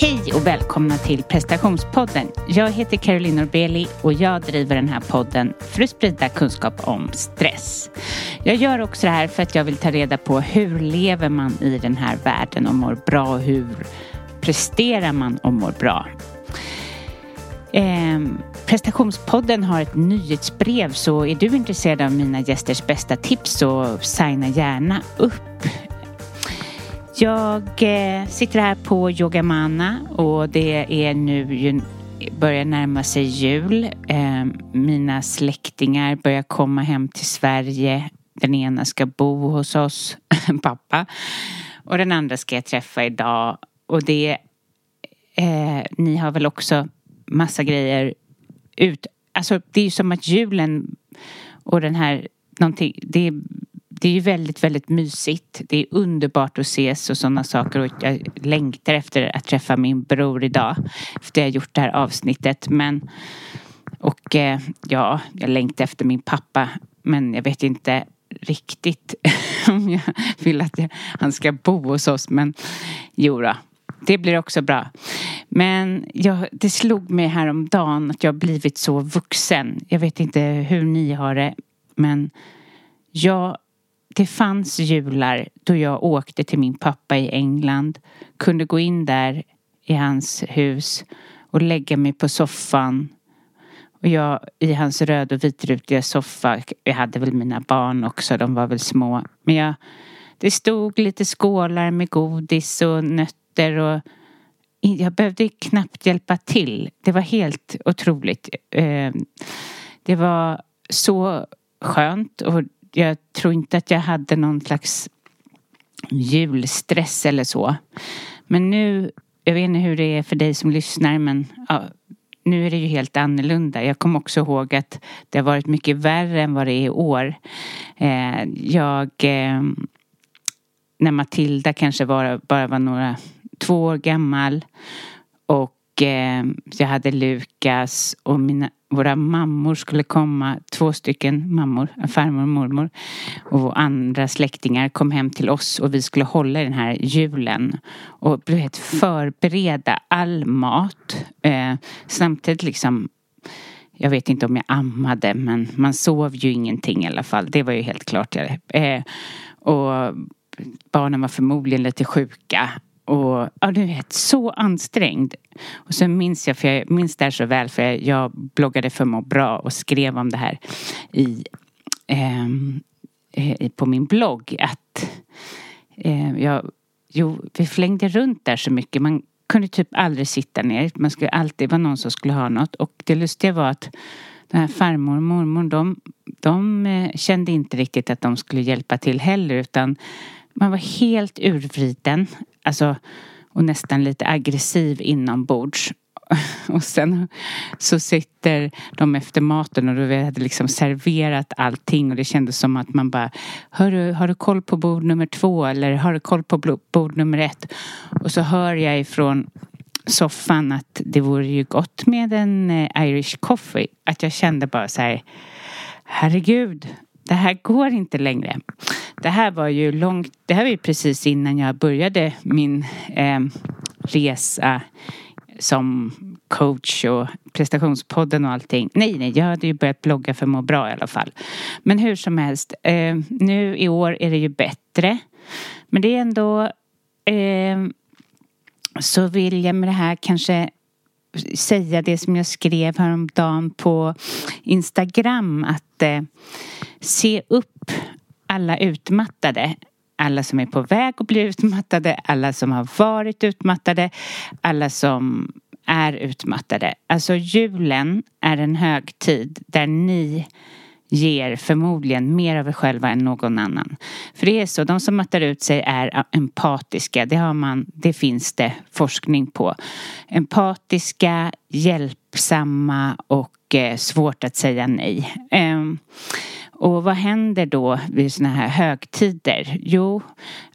Hej och välkomna till prestationspodden. Jag heter Caroline Norbeli och jag driver den här podden för att sprida kunskap om stress. Jag gör också det här för att jag vill ta reda på hur lever man i den här världen och mår bra och hur presterar man och mår bra. Eh, prestationspodden har ett nyhetsbrev så är du intresserad av mina gästers bästa tips så signa gärna upp jag eh, sitter här på Yogamana och det är nu ju, börjar närma sig jul. Eh, mina släktingar börjar komma hem till Sverige. Den ena ska bo hos oss, pappa. Och den andra ska jag träffa idag. Och det, eh, ni har väl också massa grejer ut. Alltså det är ju som att julen och den här någonting, det det är ju väldigt, väldigt mysigt. Det är underbart att ses och sådana saker och jag längtar efter att träffa min bror idag. Efter jag gjort det här avsnittet. Men och eh, ja, jag längtar efter min pappa. Men jag vet inte riktigt om jag vill att han ska bo hos oss. Men jo då, det blir också bra. Men jag, det slog mig häromdagen att jag blivit så vuxen. Jag vet inte hur ni har det. Men jag det fanns jular då jag åkte till min pappa i England, kunde gå in där i hans hus och lägga mig på soffan. Och jag i hans röd och vitrutiga soffa, jag hade väl mina barn också, de var väl små. Men jag, det stod lite skålar med godis och nötter och jag behövde knappt hjälpa till. Det var helt otroligt. Eh, det var så skönt och jag tror inte att jag hade någon slags julstress eller så. Men nu, jag vet inte hur det är för dig som lyssnar men ja, nu är det ju helt annorlunda. Jag kommer också ihåg att det har varit mycket värre än vad det är i år. Eh, jag, eh, när Matilda kanske var, bara var några, två år gammal och eh, jag hade Lukas och mina våra mammor skulle komma, två stycken mammor, farmor och mormor och andra släktingar kom hem till oss och vi skulle hålla den här julen och vet, förbereda all mat. Eh, samtidigt liksom jag vet inte om jag ammade men man sov ju ingenting i alla fall. Det var ju helt klart. Eh, och barnen var förmodligen lite sjuka och ja, du vet, så ansträngd. Och sen minns jag, för jag minns det här så väl för jag, jag bloggade för Må bra och skrev om det här i, ehm, eh, på min blogg att eh, jag, jo, vi flängde runt där så mycket. Man kunde typ aldrig sitta ner. Man skulle alltid vara någon som skulle ha något. Och det lustiga var att den här farmor och mormor de, de eh, kände inte riktigt att de skulle hjälpa till heller utan man var helt urvriden. Alltså, och nästan lite aggressiv inombords. Och sen så sitter de efter maten och då vi hade liksom serverat allting och det kändes som att man bara Hörru, har du koll på bord nummer två eller har du koll på bord nummer ett? Och så hör jag ifrån soffan att det vore ju gott med en eh, Irish coffee. Att jag kände bara så här Herregud, det här går inte längre. Det här var ju långt, det här var ju precis innan jag började min eh, resa som coach och prestationspodden och allting. Nej, nej, jag hade ju börjat blogga för att må bra i alla fall. Men hur som helst, eh, nu i år är det ju bättre. Men det är ändå eh, så vill jag med det här kanske säga det som jag skrev häromdagen på Instagram att eh, se upp alla utmattade. Alla som är på väg att bli utmattade, alla som har varit utmattade, alla som är utmattade. Alltså julen är en högtid där ni ger förmodligen mer av er själva än någon annan. För det är så, de som mattar ut sig är empatiska. Det, har man, det finns det forskning på. Empatiska, hjälpsamma och eh, svårt att säga nej. Eh, och vad händer då vid sådana här högtider? Jo,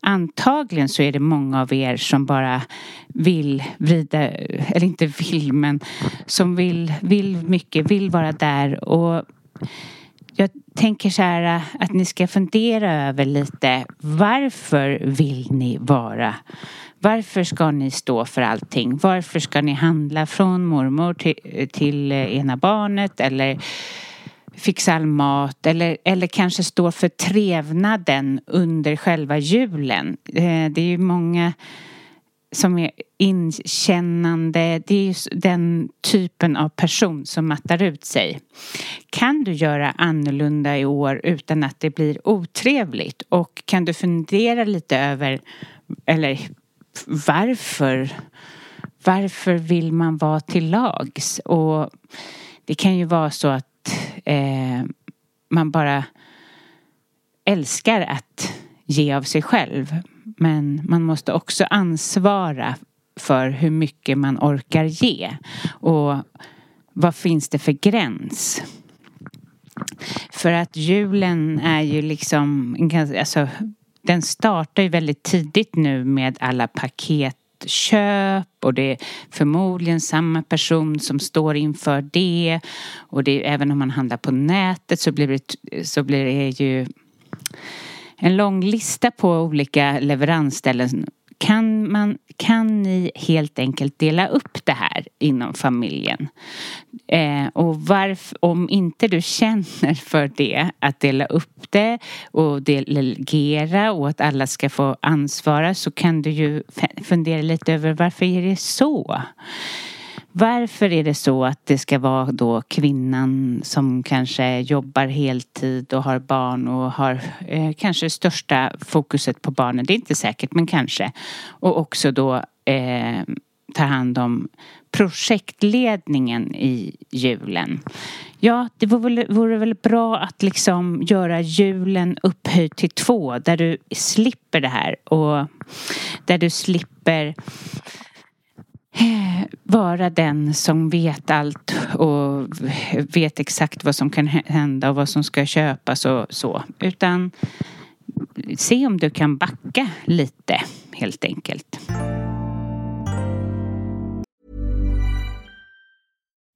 antagligen så är det många av er som bara vill vrida, eller inte vill, men som vill, vill mycket, vill vara där. Och jag tänker så här att ni ska fundera över lite varför vill ni vara Varför ska ni stå för allting? Varför ska ni handla från mormor till, till ena barnet eller fixa all mat eller, eller kanske stå för trevnaden under själva julen. Eh, det är ju många som är inkännande. Det är ju den typen av person som mattar ut sig. Kan du göra annorlunda i år utan att det blir otrevligt? Och kan du fundera lite över, eller varför? Varför vill man vara till lags? Och det kan ju vara så att eh, man bara älskar att ge av sig själv. Men man måste också ansvara för hur mycket man orkar ge. Och vad finns det för gräns? För att julen är ju liksom, alltså, den startar ju väldigt tidigt nu med alla paket köp och det är förmodligen samma person som står inför det. Och det är, även om man handlar på nätet så blir det, så blir det ju en lång lista på olika leveransställen kan, man, kan ni helt enkelt dela upp det här inom familjen? Eh, och varför, om inte du känner för det, att dela upp det och delegera och att alla ska få ansvara så kan du ju fundera lite över varför är det så? Varför är det så att det ska vara då kvinnan som kanske jobbar heltid och har barn och har eh, kanske största fokuset på barnen, det är inte säkert men kanske. Och också då eh, tar hand om projektledningen i julen. Ja, det vore väl, vore väl bra att liksom göra julen upphöjd till två där du slipper det här och där du slipper Eh, vara den som vet allt och vet exakt vad som kan hända och vad som ska köpas och så. Utan se om du kan backa lite helt enkelt.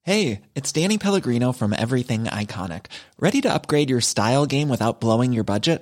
Hej, det är Danny Pellegrino from Everything Iconic. Ready to upgrade your style game without blowing your budget?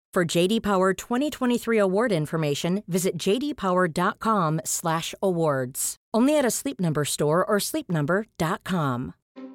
For JD Power 2023 award information, visit jdpower.com/awards. Only at a Sleep Number store or sleepnumber.com.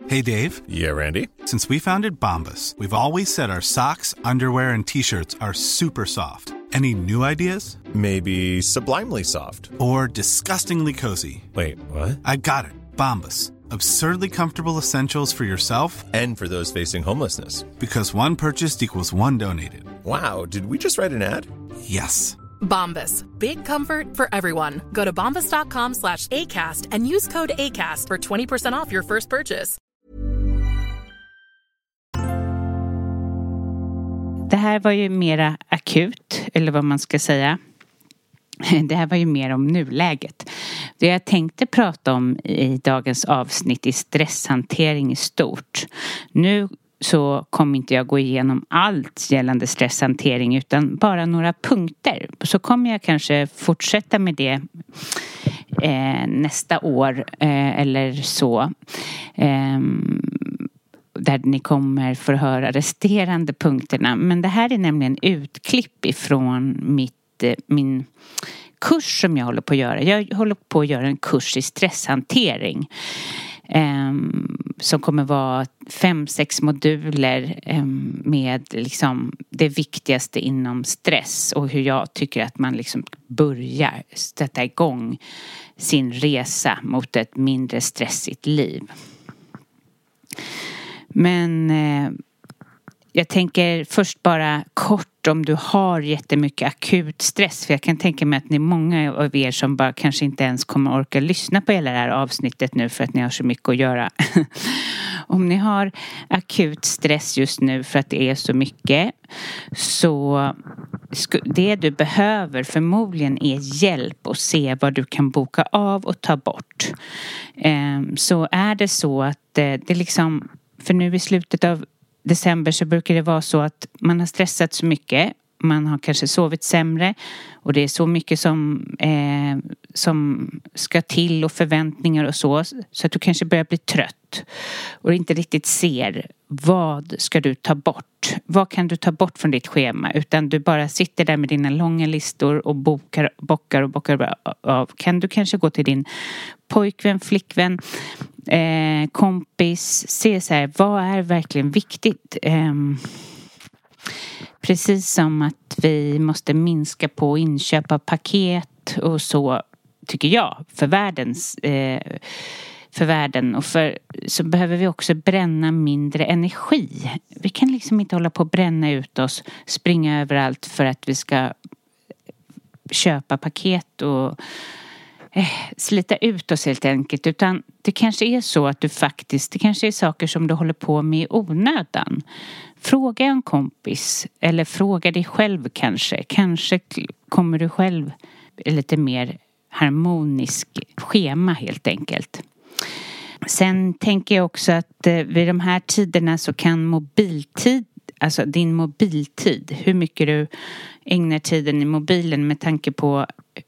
Hey Dave. Yeah, Randy. Since we founded Bombus, we've always said our socks, underwear, and t-shirts are super soft. Any new ideas? Maybe sublimely soft or disgustingly cozy. Wait, what? I got it. Bombus Absurdly comfortable essentials for yourself and for those facing homelessness. Because one purchased equals one donated. Wow, did we just write an ad? Yes. Bombas. Big comfort for everyone. Go to bombas.com slash ACAST and use code ACAST for 20% off your first purchase. Det här var ju mera akut, eller vad man ska säga. Det här var ju mer om nuläget. Det jag tänkte prata om i dagens avsnitt är stresshantering i stort. Nu så kommer inte jag gå igenom allt gällande stresshantering utan bara några punkter. Så kommer jag kanske fortsätta med det eh, nästa år eh, eller så. Eh, där ni kommer få höra resterande punkterna. Men det här är nämligen utklipp ifrån mitt, eh, min kurs som jag håller på att göra. Jag håller på att göra en kurs i stresshantering. Ehm, som kommer vara fem, sex moduler ehm, med liksom det viktigaste inom stress och hur jag tycker att man liksom börjar sätta igång sin resa mot ett mindre stressigt liv. Men ehm, jag tänker först bara kort om du har jättemycket akut stress. För jag kan tänka mig att ni är många av er som bara kanske inte ens kommer orka lyssna på hela det här avsnittet nu för att ni har så mycket att göra. om ni har akut stress just nu för att det är så mycket så det du behöver förmodligen är hjälp och se vad du kan boka av och ta bort. Ehm, så är det så att eh, det liksom för nu i slutet av december så brukar det vara så att man har stressat så mycket man har kanske sovit sämre och det är så mycket som, eh, som ska till och förväntningar och så så att du kanske börjar bli trött och inte riktigt ser vad ska du ta bort? Vad kan du ta bort från ditt schema? Utan du bara sitter där med dina långa listor och bokar, bockar och bockar av. Kan du kanske gå till din pojkvän, flickvän, eh, kompis, se så här, vad är verkligen viktigt? Eh, Precis som att vi måste minska på inköp av paket och så, tycker jag, för världens eh, för världen och för, så behöver vi också bränna mindre energi. Vi kan liksom inte hålla på att bränna ut oss, springa överallt för att vi ska köpa paket och eh, slita ut oss helt enkelt. Utan det kanske är så att du faktiskt, det kanske är saker som du håller på med i onödan. Fråga en kompis eller fråga dig själv kanske. Kanske kommer du själv lite mer harmonisk schema helt enkelt. Sen tänker jag också att eh, vid de här tiderna så kan mobiltid Alltså din mobiltid, hur mycket du ägnar tiden i mobilen med tanke på eh,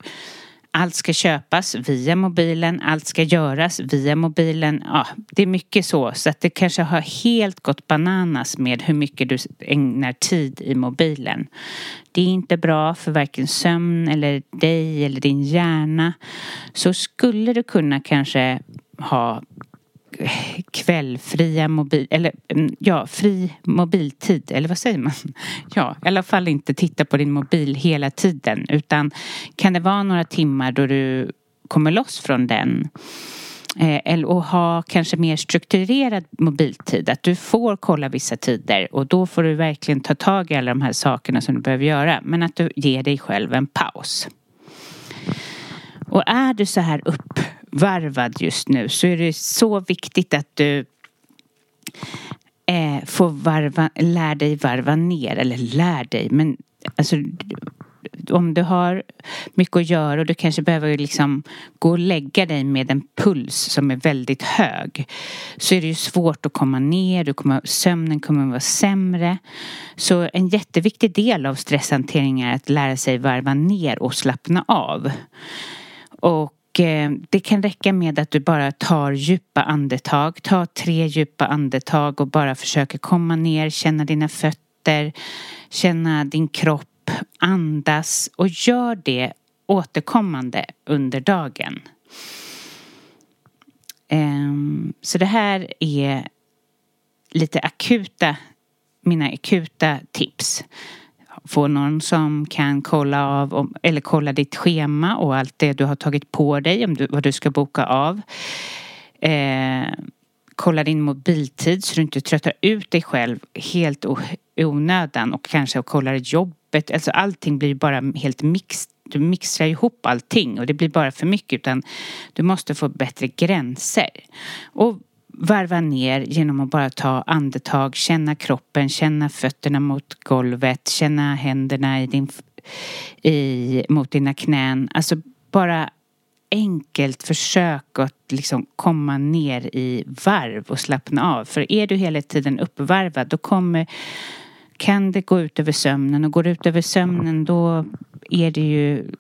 allt ska köpas via mobilen, allt ska göras via mobilen. Ja, det är mycket så, så att det kanske har helt gått bananas med hur mycket du ägnar tid i mobilen. Det är inte bra för varken sömn eller dig eller din hjärna. Så skulle du kunna kanske ha kvällfria mobil, eller mm, ja, fri mobiltid, eller vad säger man? Ja, i alla fall inte titta på din mobil hela tiden utan kan det vara några timmar då du kommer loss från den eh, eller och ha kanske mer strukturerad mobiltid. Att du får kolla vissa tider och då får du verkligen ta tag i alla de här sakerna som du behöver göra. Men att du ger dig själv en paus. Och är du så här upp varvad just nu så är det så viktigt att du eh, får varva, lär dig varva ner, eller lär dig, men alltså om du har mycket att göra och du kanske behöver liksom gå och lägga dig med en puls som är väldigt hög så är det ju svårt att komma ner, du kommer, sömnen kommer att vara sämre. Så en jätteviktig del av stresshantering är att lära sig varva ner och slappna av. Och Eh, det kan räcka med att du bara tar djupa andetag. Ta tre djupa andetag och bara försöker komma ner, känna dina fötter, känna din kropp, andas och gör det återkommande under dagen. Ehm, så det här är lite akuta, mina akuta tips få någon som kan kolla av om, eller kolla ditt schema och allt det du har tagit på dig, om du, vad du ska boka av. Eh, kolla din mobiltid så du inte tröttar ut dig själv helt i onödan och kanske kollar jobbet. Alltså allting blir bara helt mixt. Du mixar ihop allting och det blir bara för mycket utan du måste få bättre gränser. Och varva ner genom att bara ta andetag, känna kroppen, känna fötterna mot golvet, känna händerna i din, i, mot dina knän. Alltså bara enkelt försök att liksom komma ner i varv och slappna av. För är du hela tiden uppvarvad då kommer kan det gå ut över sömnen och går det ut över sömnen då är det ju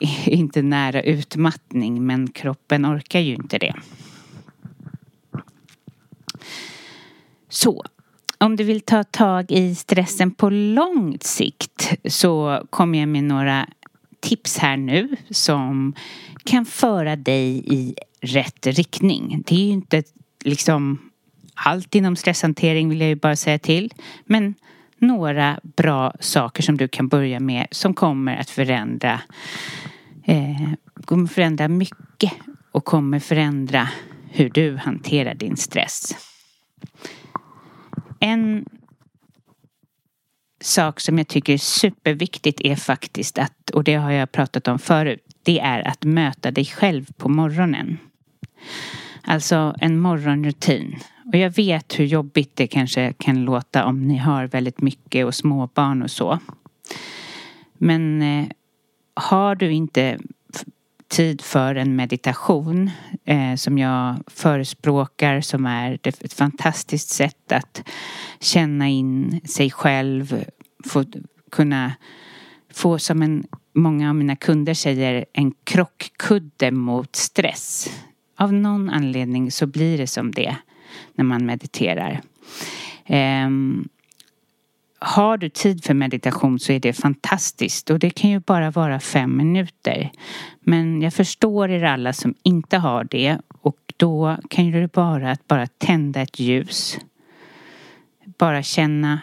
inte nära utmattning men kroppen orkar ju inte det. Så, om du vill ta tag i stressen på lång sikt så kommer jag med några tips här nu som kan föra dig i rätt riktning. Det är ju inte liksom allt inom stresshantering vill jag ju bara säga till. Men några bra saker som du kan börja med som kommer att förändra eh, kommer förändra mycket och kommer förändra hur du hanterar din stress. En sak som jag tycker är superviktigt är faktiskt att, och det har jag pratat om förut, det är att möta dig själv på morgonen. Alltså en morgonrutin. Och jag vet hur jobbigt det kanske kan låta om ni har väldigt mycket och småbarn och så. Men eh, har du inte tid för en meditation eh, som jag förespråkar som är ett fantastiskt sätt att känna in sig själv, få kunna få som en, många av mina kunder säger, en krockkudde mot stress. Av någon anledning så blir det som det när man mediterar. Um, har du tid för meditation så är det fantastiskt och det kan ju bara vara fem minuter. Men jag förstår er alla som inte har det och då kan det vara att bara tända ett ljus. Bara känna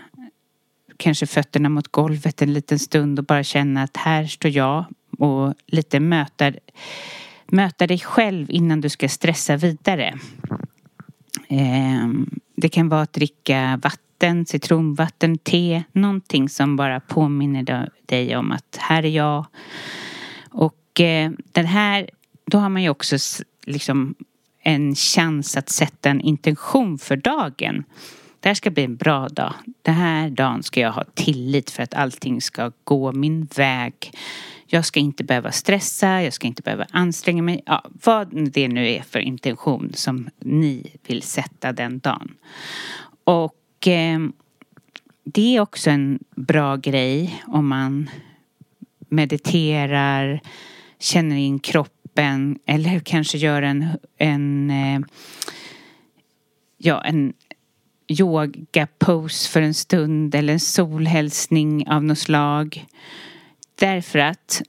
kanske fötterna mot golvet en liten stund och bara känna att här står jag och lite möta, möta dig själv innan du ska stressa vidare. Ehm, det kan vara att dricka vatten, citronvatten, te, någonting som bara påminner dig om att här är jag. Och eh, den här, då har man ju också liksom en chans att sätta en intention för dagen. Det här ska bli en bra dag. Den här dagen ska jag ha tillit för att allting ska gå min väg. Jag ska inte behöva stressa, jag ska inte behöva anstränga mig. Ja, vad det nu är för intention som ni vill sätta den dagen. Och eh, det är också en bra grej om man mediterar, känner in kroppen eller kanske gör en, en eh, ja, en yoga-pose för en stund eller en solhälsning av något slag. Därför att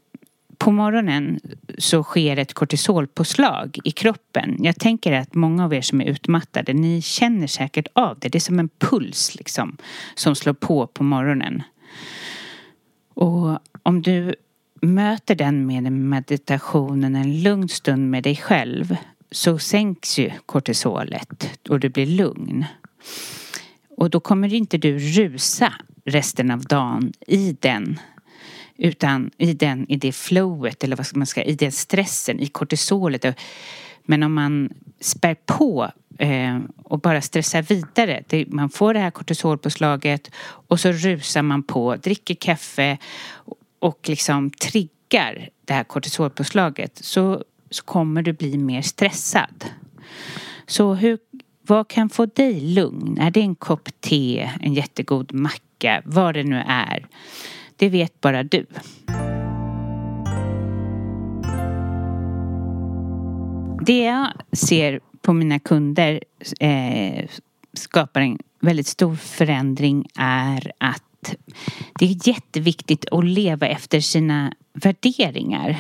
på morgonen så sker ett kortisolpåslag i kroppen. Jag tänker att många av er som är utmattade, ni känner säkert av det. Det är som en puls liksom som slår på på morgonen. Och om du möter den med meditationen en lugn stund med dig själv så sänks ju kortisolet och du blir lugn. Och då kommer inte du rusa resten av dagen i den utan i, den, i det flowet eller vad ska man säga, i den stressen, i kortisolet. Men om man spär på eh, och bara stressar vidare. Det, man får det här kortisolpåslaget och så rusar man på, dricker kaffe och liksom triggar det här kortisolpåslaget så, så kommer du bli mer stressad. Så hur, vad kan få dig lugn? Är det en kopp te, en jättegod macka, vad det nu är? Det vet bara du. Det jag ser på mina kunder eh, skapar en väldigt stor förändring är att det är jätteviktigt att leva efter sina värderingar.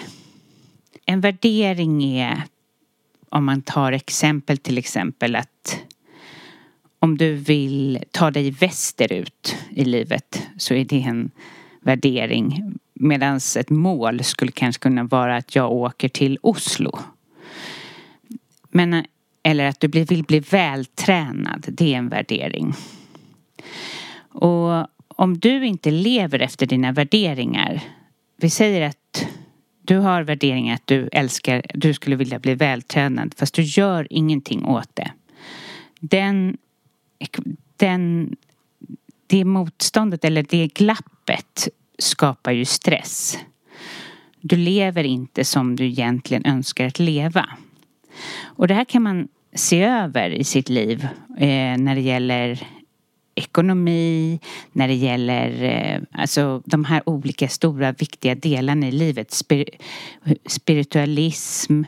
En värdering är, om man tar exempel till exempel att om du vill ta dig västerut i livet så är det en värdering. Medan ett mål skulle kanske kunna vara att jag åker till Oslo. Men, eller att du vill bli vältränad, det är en värdering. Och om du inte lever efter dina värderingar. Vi säger att du har värderingar att du älskar, du skulle vilja bli vältränad fast du gör ingenting åt det. Den, den, det motståndet eller det glappet skapar ju stress. Du lever inte som du egentligen önskar att leva. Och det här kan man se över i sitt liv eh, när det gäller ekonomi, när det gäller eh, alltså, de här olika stora viktiga delarna i livet. Spir spiritualism,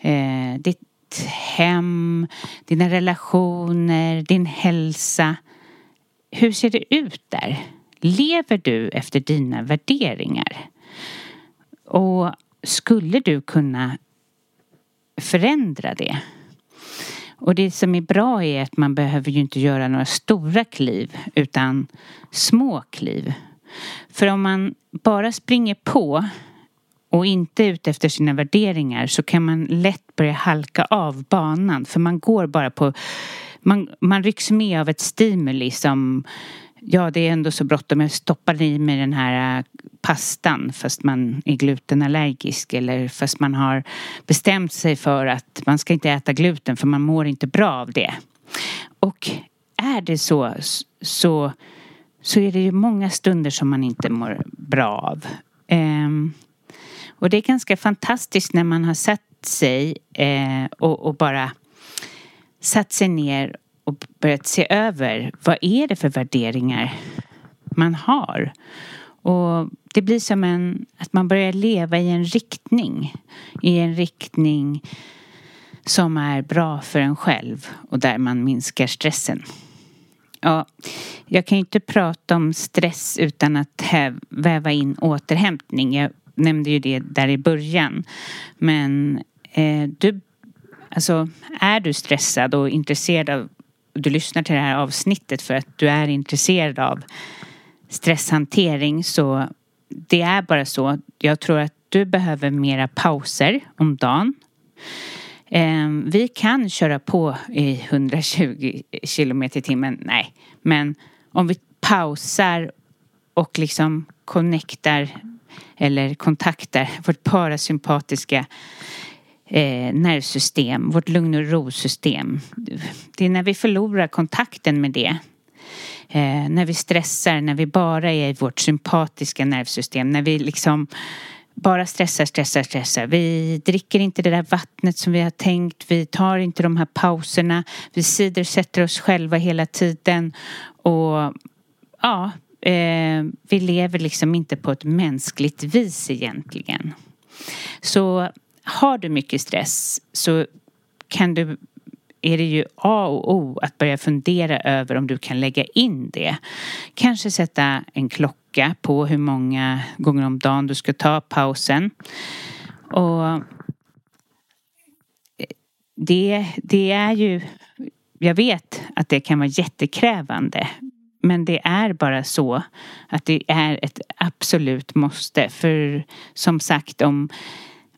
eh, ditt hem, dina relationer, din hälsa. Hur ser det ut där? Lever du efter dina värderingar? Och skulle du kunna förändra det? Och det som är bra är att man behöver ju inte göra några stora kliv utan små kliv. För om man bara springer på och inte ut efter sina värderingar så kan man lätt börja halka av banan för man går bara på man, man rycks med av ett stimuli som Ja, det är ändå så bråttom. Jag stoppar i mig den här äh, pastan fast man är glutenallergisk eller fast man har bestämt sig för att man ska inte äta gluten för man mår inte bra av det. Och är det så så, så är det ju många stunder som man inte mår bra av. Um, och det är ganska fantastiskt när man har satt sig eh, och, och bara satt sig ner och börjat se över vad är det för värderingar man har. Och det blir som en, att man börjar leva i en riktning. I en riktning som är bra för en själv och där man minskar stressen. Ja, jag kan ju inte prata om stress utan att väva in återhämtning. Jag nämnde ju det där i början. Men eh, du, alltså, är du stressad och intresserad av du lyssnar till det här avsnittet för att du är intresserad av stresshantering så det är bara så. Jag tror att du behöver mera pauser om dagen. Ehm, vi kan köra på i 120 kilometer i timmen, nej. Men om vi pausar och liksom connectar eller kontaktar vårt parasympatiska eh, nervsystem, vårt lugn och ro-system. Det är när vi förlorar kontakten med det eh, när vi stressar, när vi bara är i vårt sympatiska nervsystem, när vi liksom bara stressar, stressar, stressar. Vi dricker inte det där vattnet som vi har tänkt. Vi tar inte de här pauserna. Vi sidosätter oss själva hela tiden. Och ja, eh, vi lever liksom inte på ett mänskligt vis egentligen. Så har du mycket stress så kan du är det ju A och O att börja fundera över om du kan lägga in det. Kanske sätta en klocka på hur många gånger om dagen du ska ta pausen. Och det, det är ju, jag vet att det kan vara jättekrävande men det är bara så att det är ett absolut måste. För som sagt om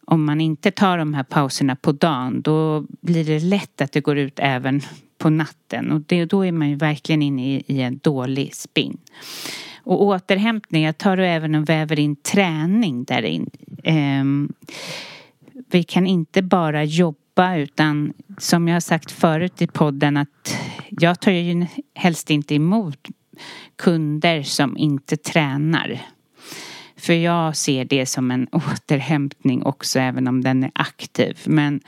om man inte tar de här pauserna på dagen då blir det lätt att det går ut även på natten och det, då är man ju verkligen inne i, i en dålig spinn. Och återhämtning, jag tar du även och väver in träning där in. Um, vi kan inte bara jobba utan som jag har sagt förut i podden att jag tar ju helst inte emot kunder som inte tränar. För jag ser det som en återhämtning också även om den är aktiv. Men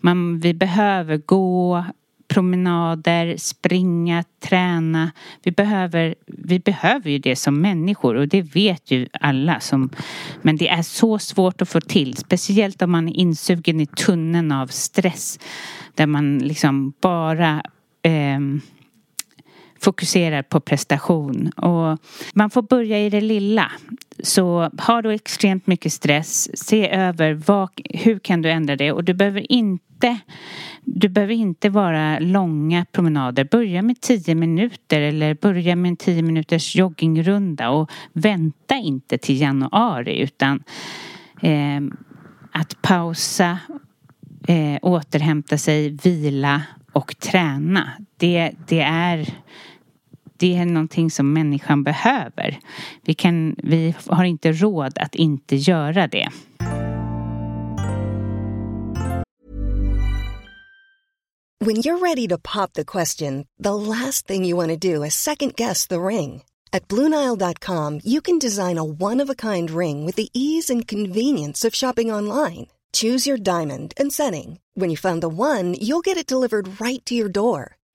man, vi behöver gå promenader, springa, träna. Vi behöver, vi behöver ju det som människor och det vet ju alla. Som, men det är så svårt att få till, speciellt om man är insugen i tunneln av stress. Där man liksom bara eh, fokuserar på prestation. Och man får börja i det lilla. Så har du extremt mycket stress, se över vad, hur kan du ändra det och du behöver inte du behöver inte vara långa promenader. Börja med tio minuter eller börja med en tio minuters joggingrunda och vänta inte till januari utan eh, att pausa, eh, återhämta sig, vila och träna. Det, det är det är någonting som människan behöver. Vi, kan, vi har inte råd att inte göra det. When you're ready to pop the question, the last thing you want to do is second guess the ring. At BlueNile.com you can design a one-of-a-kind ring with the ease and convenience of shopping online. Choose your diamond and setting. When you find the one, you'll get it delivered right to your door.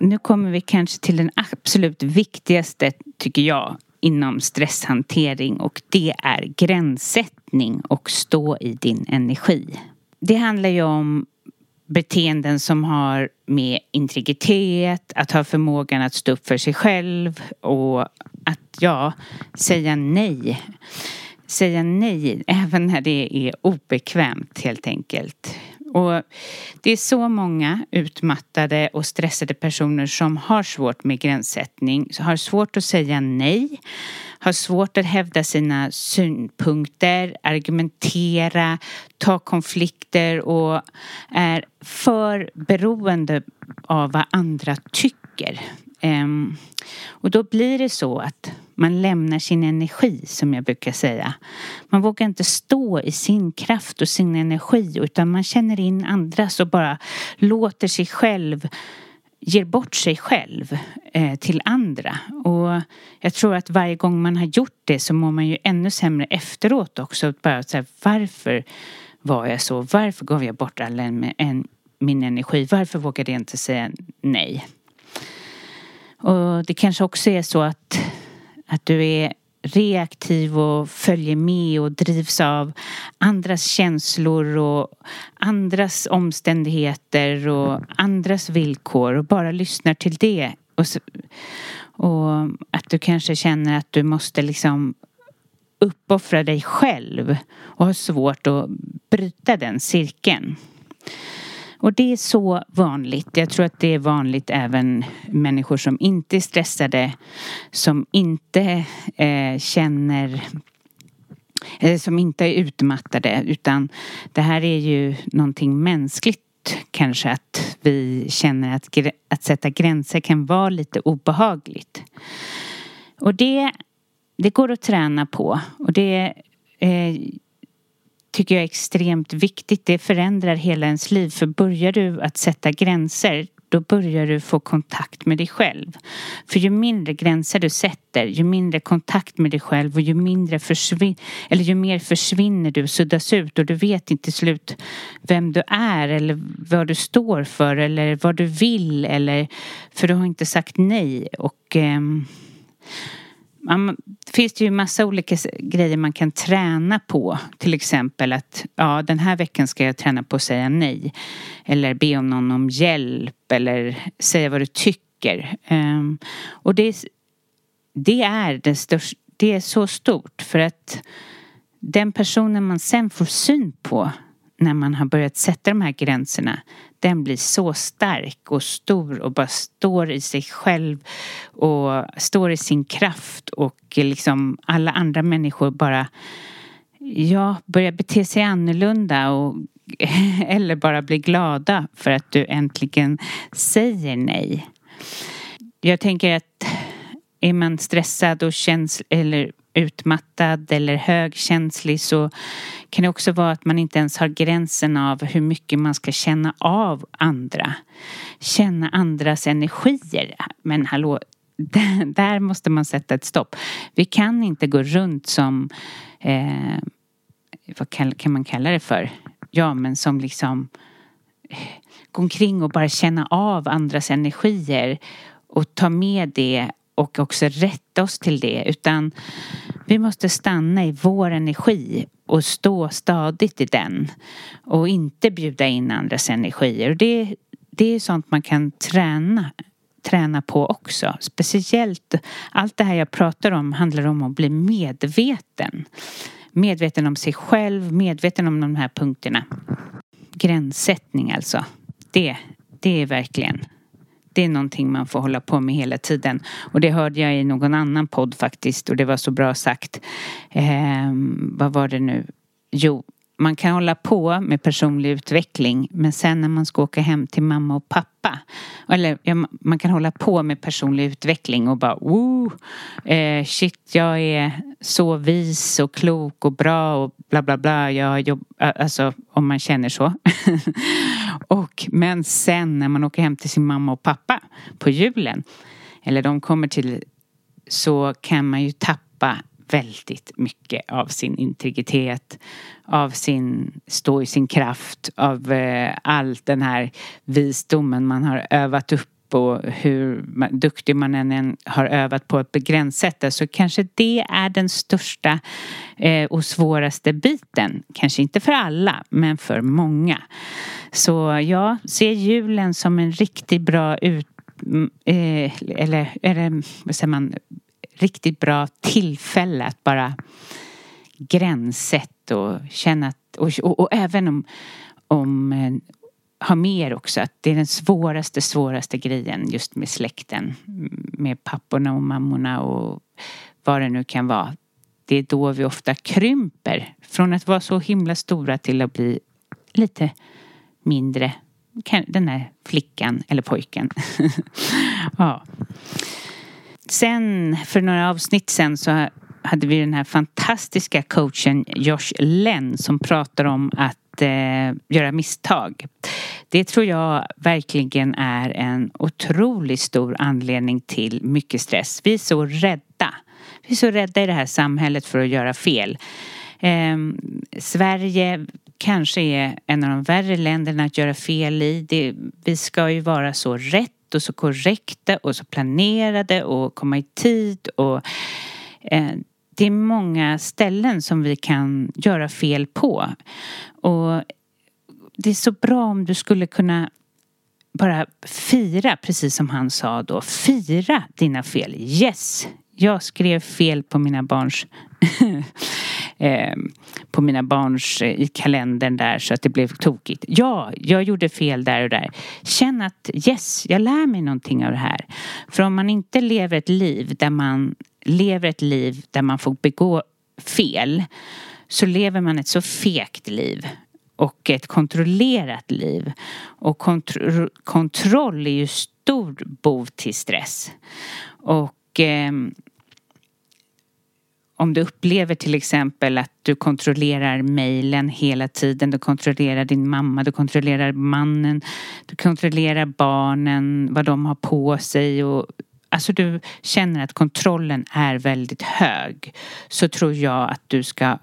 Nu kommer vi kanske till den absolut viktigaste, tycker jag, inom stresshantering och det är gränssättning och stå i din energi. Det handlar ju om beteenden som har med integritet, att ha förmågan att stå upp för sig själv och att, ja, säga nej. Säga nej även när det är obekvämt helt enkelt. Och det är så många utmattade och stressade personer som har svårt med gränssättning, har svårt att säga nej, har svårt att hävda sina synpunkter, argumentera, ta konflikter och är för beroende av vad andra tycker. Ehm, och då blir det så att man lämnar sin energi som jag brukar säga. Man vågar inte stå i sin kraft och sin energi utan man känner in andras och bara låter sig själv ger bort sig själv eh, till andra. Och jag tror att varje gång man har gjort det så mår man ju ännu sämre efteråt också. Bara så här, varför var jag så? Varför gav jag bort all en, en, min energi? Varför vågade jag inte säga nej? Och det kanske också är så att, att du är reaktiv och följer med och drivs av andras känslor och andras omständigheter och andras villkor och bara lyssnar till det. Och, så, och att du kanske känner att du måste liksom uppoffra dig själv och har svårt att bryta den cirkeln. Och det är så vanligt. Jag tror att det är vanligt även människor som inte är stressade, som inte eh, känner eh, som inte är utmattade utan det här är ju någonting mänskligt kanske att vi känner att, att sätta gränser kan vara lite obehagligt. Och det, det går att träna på och det eh, tycker jag är extremt viktigt. Det förändrar hela ens liv. För börjar du att sätta gränser då börjar du få kontakt med dig själv. För ju mindre gränser du sätter, ju mindre kontakt med dig själv och ju mindre försvin eller ju mer försvinner du, suddas ut och du vet inte till slut vem du är eller vad du står för eller vad du vill eller för du har inte sagt nej och eh, man, finns det ju massa olika grejer man kan träna på. Till exempel att ja, den här veckan ska jag träna på att säga nej. Eller be om någon om hjälp eller säga vad du tycker. Um, och det, det är det största, det är så stort för att den personen man sen får syn på när man har börjat sätta de här gränserna den blir så stark och stor och bara står i sig själv och står i sin kraft och liksom alla andra människor bara ja, börjar bete sig annorlunda och eller bara blir glada för att du äntligen säger nej. Jag tänker att är man stressad och känns eller utmattad eller högkänslig så kan det också vara att man inte ens har gränsen av hur mycket man ska känna av andra. Känna andras energier. Men hallå, där måste man sätta ett stopp. Vi kan inte gå runt som, eh, vad kan, kan man kalla det för? Ja, men som liksom eh, gå omkring och bara känna av andras energier och ta med det och också rätta oss till det utan vi måste stanna i vår energi och stå stadigt i den. Och inte bjuda in andras energier. Och det, det är sånt man kan träna träna på också. Speciellt allt det här jag pratar om handlar om att bli medveten. Medveten om sig själv, medveten om de här punkterna. Gränssättning alltså. Det, det är verkligen det är någonting man får hålla på med hela tiden. Och det hörde jag i någon annan podd faktiskt och det var så bra sagt. Eh, vad var det nu? Jo, man kan hålla på med personlig utveckling men sen när man ska åka hem till mamma och pappa eller ja, man kan hålla på med personlig utveckling och bara woo, eh, shit jag är så vis och klok och bra och bla bla bla. Jag jobb, alltså om man känner så. och, men sen när man åker hem till sin mamma och pappa på julen eller de kommer till så kan man ju tappa väldigt mycket av sin integritet, av sin, stå i sin kraft, av eh, all den här visdomen man har övat upp och hur duktig man än har övat på att begränssätta så kanske det är den största eh, och svåraste biten. Kanske inte för alla, men för många. Så ja, se julen som en riktigt bra ut mm, eh, eller, eller vad säger man, riktigt bra tillfälle att bara gränssätta och känna att, och, och, och även om, om eh, ha mer också att det är den svåraste, svåraste grejen just med släkten. Med papporna och mammorna och vad det nu kan vara. Det är då vi ofta krymper. Från att vara så himla stora till att bli lite mindre. Den här flickan eller pojken. ja. Sen för några avsnitt sen så hade vi den här fantastiska coachen Josh Lenn som pratar om att eh, göra misstag. Det tror jag verkligen är en otroligt stor anledning till mycket stress. Vi är så rädda. Vi är så rädda i det här samhället för att göra fel. Eh, Sverige kanske är en av de värre länderna att göra fel i. Det, vi ska ju vara så rätt och så korrekta och så planerade och komma i tid och eh, det är många ställen som vi kan göra fel på. Och det är så bra om du skulle kunna bara fira, precis som han sa då, fira dina fel. Yes, jag skrev fel på mina barns eh, på mina barns eh, i kalendern där så att det blev tokigt. Ja, jag gjorde fel där och där. Känn att yes, jag lär mig någonting av det här. För om man inte lever ett liv där man lever ett liv där man får begå fel så lever man ett så fegt liv och ett kontrollerat liv. Och kontro kontroll är ju stor bov till stress. Och eh, om du upplever till exempel att du kontrollerar mejlen hela tiden, du kontrollerar din mamma, du kontrollerar mannen, du kontrollerar barnen, vad de har på sig och alltså du känner att kontrollen är väldigt hög så tror jag att du ska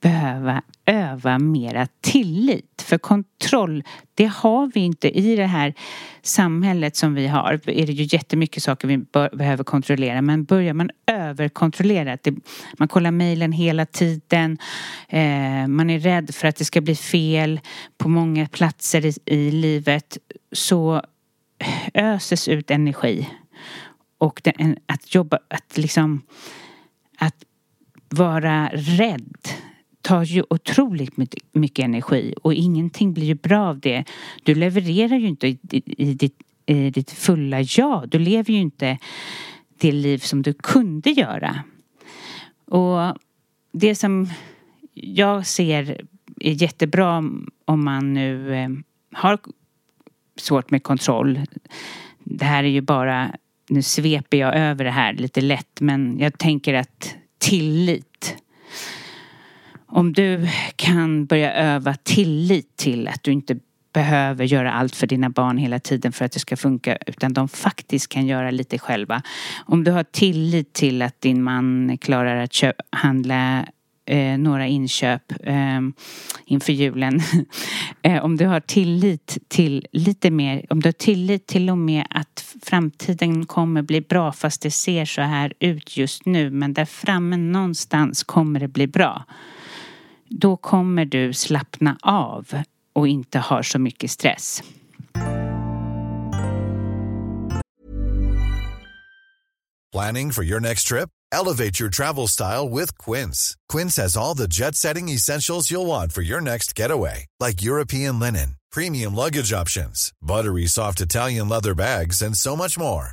behöva öva mera tillit. För kontroll, det har vi inte i det här samhället som vi har. är det ju jättemycket saker vi behöver kontrollera. Men börjar man överkontrollera, det, man kollar mejlen hela tiden, eh, man är rädd för att det ska bli fel på många platser i, i livet så öses ut energi. Och den, att jobba, att liksom att vara rädd tar ju otroligt mycket energi och ingenting blir ju bra av det. Du levererar ju inte i, i, ditt, i ditt fulla jag. Du lever ju inte det liv som du kunde göra. Och det som jag ser är jättebra om man nu eh, har svårt med kontroll. Det här är ju bara, nu sveper jag över det här lite lätt men jag tänker att tillit om du kan börja öva tillit till att du inte behöver göra allt för dina barn hela tiden för att det ska funka utan de faktiskt kan göra lite själva. Om du har tillit till att din man klarar att handla eh, några inköp eh, inför julen. eh, om du har tillit till lite mer, om du har tillit till och med att framtiden kommer bli bra fast det ser så här ut just nu men där framme någonstans kommer det bli bra. Då kommer du slappna av och inte ha så mycket stress. Planning for your next trip? Elevate your travel style with Quince. Quince has all the jet setting essentials you'll want for your next getaway, like European linen, premium luggage options, buttery soft Italian leather bags, and so much more.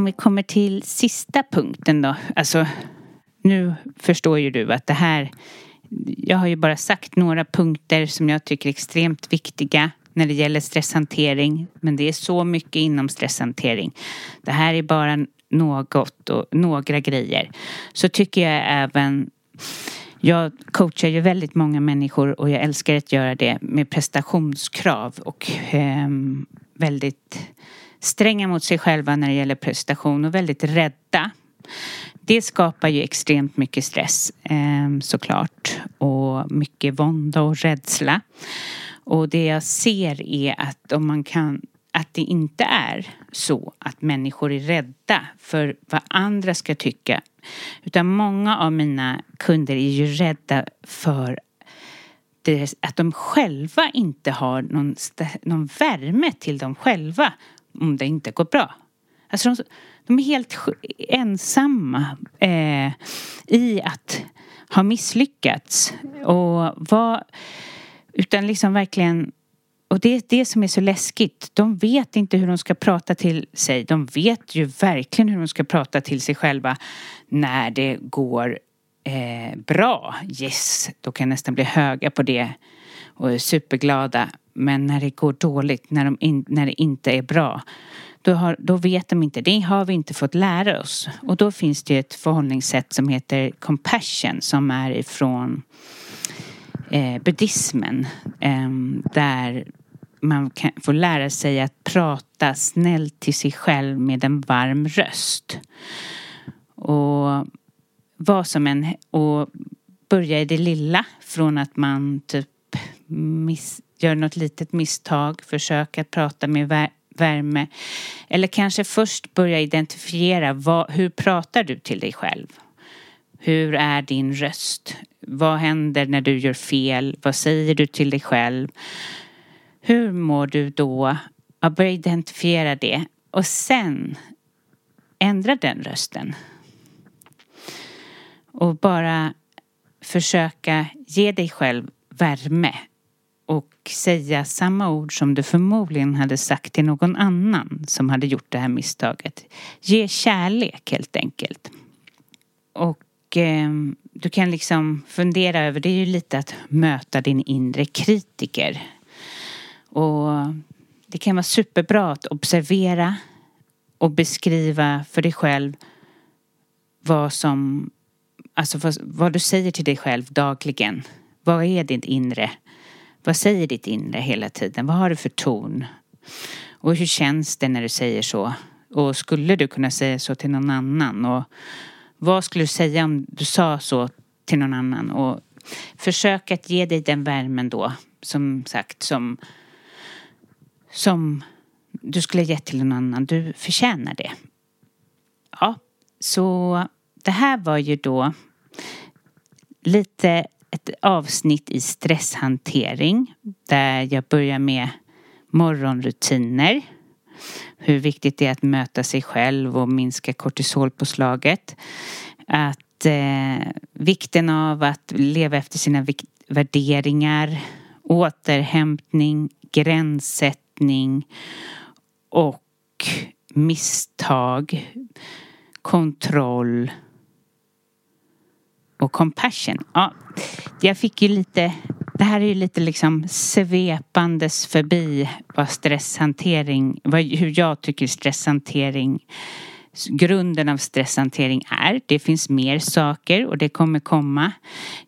Om vi kommer till sista punkten då. Alltså, nu förstår ju du att det här... Jag har ju bara sagt några punkter som jag tycker är extremt viktiga när det gäller stresshantering. Men det är så mycket inom stresshantering. Det här är bara något och några grejer. Så tycker jag även jag coachar ju väldigt många människor och jag älskar att göra det med prestationskrav och eh, väldigt stränga mot sig själva när det gäller prestation och väldigt rädda. Det skapar ju extremt mycket stress ehm, såklart och mycket vånda och rädsla. Och det jag ser är att om man kan att det inte är så att människor är rädda för vad andra ska tycka. Utan många av mina kunder är ju rädda för att de själva inte har någon, någon värme till dem själva om det inte går bra. Alltså de, de är helt ensamma eh, i att ha misslyckats. Och vad, utan liksom verkligen och det är det som är så läskigt. De vet inte hur de ska prata till sig. De vet ju verkligen hur de ska prata till sig själva när det går eh, bra. Yes, då kan jag nästan bli höga på det och är superglada. Men när det går dåligt, när, de in, när det inte är bra, då, har, då vet de inte. Det har vi inte fått lära oss. Och då finns det ett förhållningssätt som heter compassion som är ifrån eh, buddhismen. Eh, där man kan får lära sig att prata snällt till sig själv med en varm röst. Och vad som än, och börja i det lilla från att man typ miss, gör något litet misstag, Försök att prata med värme. Eller kanske först börja identifiera vad, hur pratar du till dig själv? Hur är din röst? Vad händer när du gör fel? Vad säger du till dig själv? Hur mår du då? Ja, börja identifiera det och sen ändra den rösten. Och bara försöka ge dig själv värme säga samma ord som du förmodligen hade sagt till någon annan som hade gjort det här misstaget. Ge kärlek helt enkelt. Och eh, du kan liksom fundera över, det är ju lite att möta din inre kritiker. Och det kan vara superbra att observera och beskriva för dig själv vad som, alltså vad, vad, du säger till dig själv dagligen. Vad är ditt inre? Vad säger ditt inre hela tiden? Vad har du för ton? Och hur känns det när du säger så? Och skulle du kunna säga så till någon annan? Och vad skulle du säga om du sa så till någon annan? Och försök att ge dig den värmen då, som sagt, som, som du skulle ge till någon annan. Du förtjänar det. Ja, så det här var ju då lite ett avsnitt i stresshantering där jag börjar med morgonrutiner. Hur viktigt det är att möta sig själv och minska kortisolpåslaget. Att eh, vikten av att leva efter sina värderingar, återhämtning, gränssättning och misstag, kontroll och compassion. Ja, jag fick ju lite, det här är ju lite liksom svepandes förbi vad stresshantering, vad, hur jag tycker stresshantering grunden av stresshantering är. Det finns mer saker och det kommer komma.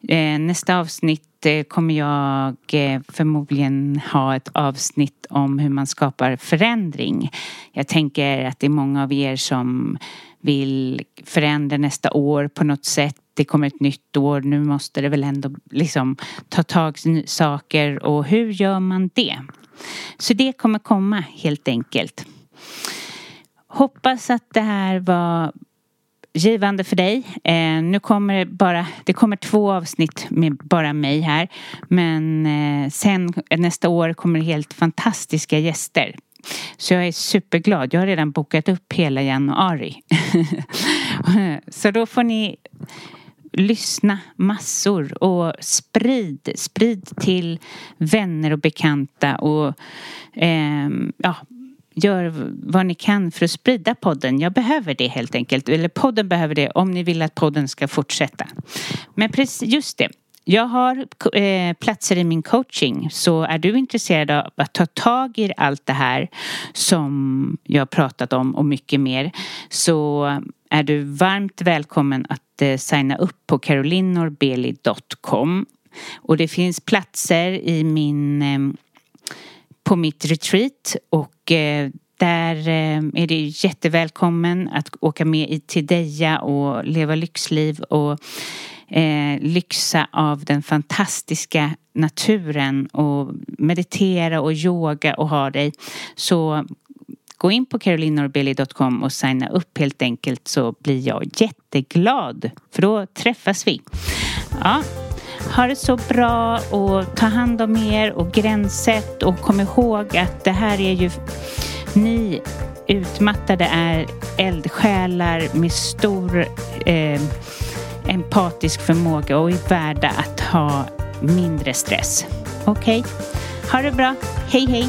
Eh, nästa avsnitt eh, kommer jag eh, förmodligen ha ett avsnitt om hur man skapar förändring. Jag tänker att det är många av er som vill förändra nästa år på något sätt. Det kommer ett nytt år, nu måste det väl ändå liksom ta tag i saker och hur gör man det? Så det kommer komma helt enkelt. Hoppas att det här var givande för dig. Eh, nu kommer det bara, det kommer två avsnitt med bara mig här. Men eh, sen nästa år kommer det helt fantastiska gäster. Så jag är superglad. Jag har redan bokat upp hela januari. Så då får ni lyssna massor och sprid, sprid till vänner och bekanta och eh, ja, gör vad ni kan för att sprida podden. Jag behöver det helt enkelt. Eller podden behöver det om ni vill att podden ska fortsätta. Men precis, just det. Jag har eh, platser i min coaching så är du intresserad av att ta tag i allt det här som jag pratat om och mycket mer så är du varmt välkommen att eh, signa upp på carolinorbeli.com och det finns platser i min eh, på mitt retreat och och eh, där eh, är det jättevälkommen att åka med i Tideja och leva lyxliv och eh, lyxa av den fantastiska naturen och meditera och yoga och ha dig. Så gå in på carolinorbelly.com och signa upp helt enkelt så blir jag jätteglad för då träffas vi. Ja, ha det så bra och ta hand om er och gränssätt och kom ihåg att det här är ju ni utmattade är eldsjälar med stor eh, empatisk förmåga och är värda att ha mindre stress. Okej? Okay? Ha det bra. Hej hej!